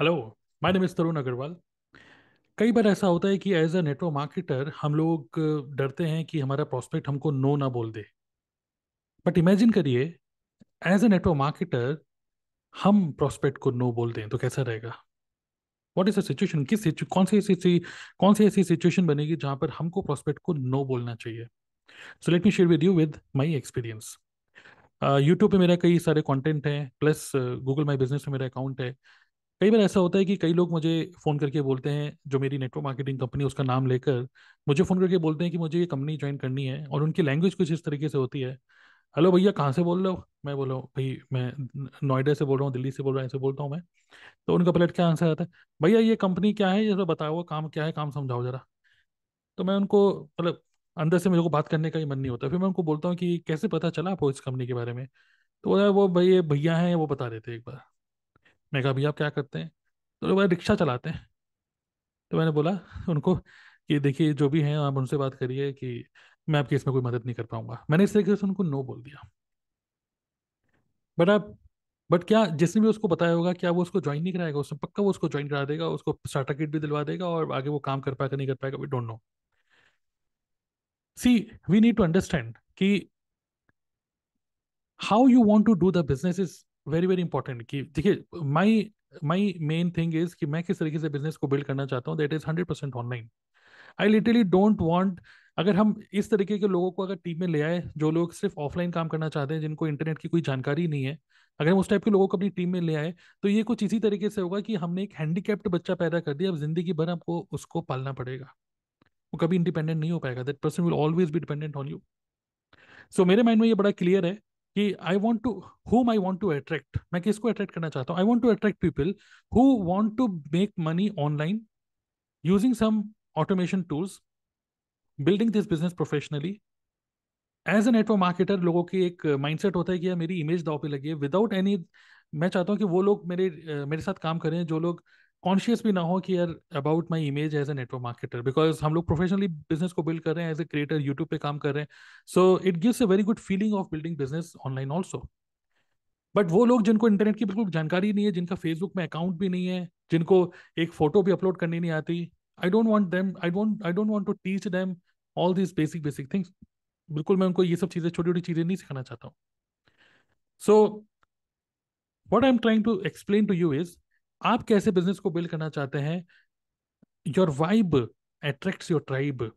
Hello my name is Tarun Agarwal कई बार ऐसा होता है कि एज अ नेटवर्क मार्केटर हम लोग डरते हैं कि हमारा प्रोस्पेक्ट हमको नो ना बोल दे। बट इमेजिन करिए एज अ नेटवर्क मार्केटर हम प्रोस्पेक्ट को नो बोल दें तो कैसा रहेगा? व्हाट इज़ सिचुएशन किस कौन सी ऐसी कौन सी ऐसी सिचुएशन बनेगी जहाँ पर हमको प्रोस्पेक्ट को नो बोलना चाहिए? So let me share with you with my experience YouTube पे मेरा कई सारे कंटेंट है प्लस गूगल माई बिज़नेस में मेरा अकाउंट है। कई बार ऐसा होता है कि कई लोग मुझे फ़ोन करके बोलते हैं, जो मेरी नेटवर्क मार्केटिंग कंपनी उसका नाम लेकर मुझे फ़ोन करके बोलते हैं कि मुझे ये कंपनी ज्वाइन करनी है और उनकी लैंग्वेज कुछ इस तरीके से होती है। हेलो भैया, कहाँ से बोल रहे हो? मैं बोल रहा हूँ भाई, मैं नोएडा से बोल रहा हूँ, दिल्ली से बोल रहा हूँ, ऐसे बोलता हूँ मैं। तो उनका पलट क्या आंसर आता है, भैया, ये कंपनी क्या है? ये तो बताओ काम क्या है? काम समझाओ जरा। तो मैं उनको मतलब अंदर से मेरे को बात करने का ही मन नहीं होता। फिर मैं उनको बोलता हूँ कि कैसे पता चला आपको इस कंपनी के बारे में? तो वो भाई ये भैया हैं, वो बता देते एक बार। मैं कहा, भैया, आप क्या करते हैं? तो वो रिक्शा चलाते हैं। तो मैंने बोला उनको कि, देखिए, जो भी हैं, आप उनसे बात करिए कि मैं आपकी इसमें कोई मदद नहीं कर पाऊँगा। मैंने इस तरीके से उनको नो बोल दिया। बट आप, बट क्या जिसने भी उसको बताया होगा, क्या वो उसको ज्वाइन नहीं कराएगा? उसने पक्का वो उसको ज्वाइन करा देगा, उसको स्टार्टर किट भी दिलवा देगा और आगे वो काम कर पाएगा, नहीं कर पाएगा we don't know see we need to understand कि how you want to do the business is very very important कि देखिए my my main thing is कि मैं किस तरीके से बिज़नेस को बिल्ड करना चाहता हूँ that is hundred percent online I literally don't want अगर हम इस तरीके के लोगों को अगर टीम में ले आए, जो लोग सिर्फ़ ऑफलाइन काम करना चाहते हैं, जिनको इंटरनेट की कोई जानकारी नहीं है, अगर हम उस टाइप के लोगों को अपनी टीम में ले आए तो ये कुछ इसी तरीके से होगा कि हमने एक हैंडीकैप्ड बच्चा पैदा कर दिया, अब ज़िंदगी भर आपको उसको पालना पड़ेगा। वो कभी इंडिपेंडेंट नहीं हो पाएगा दैट पर्सन विल ऑलवेज भी डिपेंडेंट ऑन यू सो मेरे माइंड में ये बड़ा क्लियर है कि I want to whom I want to attract मैं किसको अट्रैक्ट करना चाहता हूँ? I want to attract people who want to make money online using some automation tools building this business professionally as a network marketer लोगों की एक mindset होता है कि मेरी इमेज दाव पे लगी है. विदाउट एनी मैं चाहता हूँ कि वो लोग मेरे मेरे साथ काम करें, जो लोग कॉन्शियस भी ना हो कि यार about my image as a network marketer because हम लोग प्रोफेशनली बिज़नेस को बिल्ड कर रहे हैं एज ए क्रिएटर यूट्यूब पे काम कर रहे हैं। So it gives a very good feeling of building business online also but वो लोग जिनको इंटरनेट की बिल्कुल जानकारी नहीं है, जिनका फेसबुक में अकाउंट भी नहीं है, जिनको एक फ़ोटो भी अपलोड करनी नहीं आती I don't want them I don't I don't want to teach them all this basic basic things बिल्कुल मैं उनको ये सब चीज़ें, छोटी छोटी चीज़ें नहीं सिखाना चाहता हूँ। So what I am trying to explain to you is आप कैसे बिज़नेस को बिल्ड करना चाहते हैं? Your vibe attracts your tribe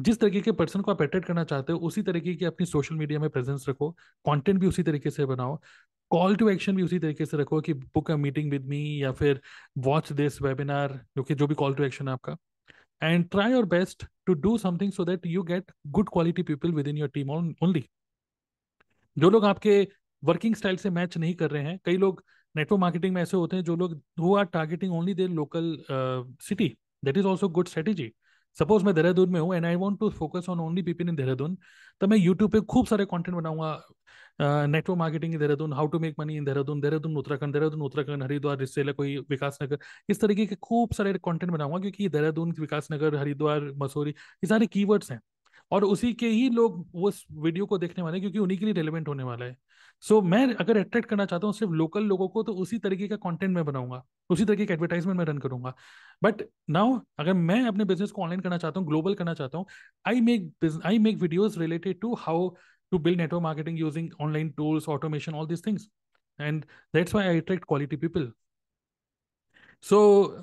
जिस तरीके के पर्सन को आप अट्रैक्ट करना चाहते हो, उसी तरीके की अपनी सोशल मीडिया में प्रेजेंस रखो कंटेंट भी उसी तरीके से बनाओ कॉल टू एक्शन भी उसी तरीके से रखो कि book a meeting with me या फिर वॉच दिस वेबिनार जो कि, जो भी कॉल टू एक्शन है आपका. And try your best to do something so that you get good quality people within your team only जो लोग आपके वर्किंग स्टाइल से मैच नहीं कर रहे हैं, कई लोग नेटवर्क मार्केटिंग में ऐसे होते हैं जो लोग who are targeting only their local city that is also good strategy suppose मैं देहरादून में हूँ and I want to focus on only people in Dehradun तो मैं यूट्यूब पे खूब सारे कंटेंट बनाऊँगा network marketing in Dehradun how to make money in Dehradun Dehradun, Uttarakhand Dehradun, Uttarakhand, Haridwar रिसेला कोई विकास नगर इस तरीके के खूब सारे कंटेंट बनाऊँगा, क्योंकि देहरादून विकास नगर हरिद्वार, मसूरी, ये सारे कीवर्ड्स हैं। और उसी के ही लोग वो वीडियो को देखने वाले हैं क्योंकि उन्हीं के लिए रेलिवेंट होने वाला है। सो so, मैं अगर अट्रैक्ट करना चाहता हूँ सिर्फ़ लोकल लोगों को तो उसी तरीके का कंटेंट मैं बनाऊँगा। उसी तरीके का एडवर्टाइजमेंट मैं रन करूँगा। बट नाउ अगर मैं अपने बिज़नेस को ऑनलाइन करना चाहता हूँ ग्लोबल करना चाहता हूँ I make I make videos related to how to build network marketing using online tools automation all these things and that's why i attract quality people. So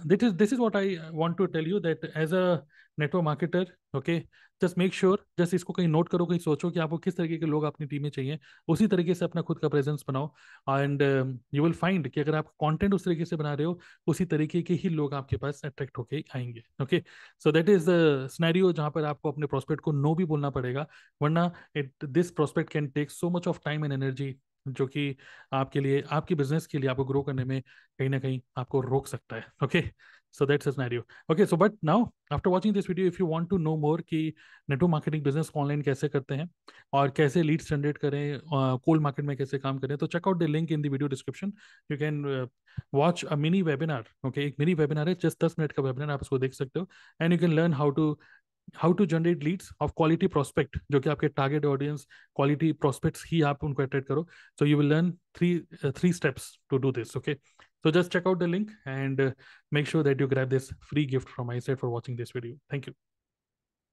this is this is what i want to tell you that as a network marketer okay just make sure just इसको कहीं note करो, कहीं सोचो कि आपको किस तरीके के लोग अपनी टीम में चाहिए, उसी तरीके से अपना खुद का प्रेजेंस बनाओ। एंड यू विल फाइंड कि अगर आप कंटेंट उस तरीके से बना रहे हो, उसी तरीके के ही लोग आपके पास अट्रैक्ट होके आएँगे okay so that is the scenario जहाँ पर आपको अपने प्रोस्पेक्ट को नो भी बोलना पड़ेगा, वरना it this prospect can take so much of time and energy जो कि आपके लिए, आपके बिज़नेस के लिए आपको ग्रो करने में कहीं ना कहीं आपको रोक सकता है okay so that's scenario okay so but now after watching this video if you want to know more कि नेटवर्क मार्केटिंग बिज़नेस ऑनलाइन कैसे करते हैं और कैसे लीड्स जनरेट करें कोल्ड मार्केट में कैसे काम करें तो check out the link in the video description you can watch a mini webinar okay एक मिनी वेबिनार है जस्ट दस मिनट का वेबिनार आप उसको देख सकते हो। And you can learn how to how to generate leads of quality prospect जो कि आपके टारगेट ऑडियंस क्वालिटी प्रोस्पेक्ट्स ही आप उनको अट्रैक्ट करो। So you will learn three three steps to do this okay so just check out the link and uh, make sure that you grab this free gift from my side for watching this video. Thank you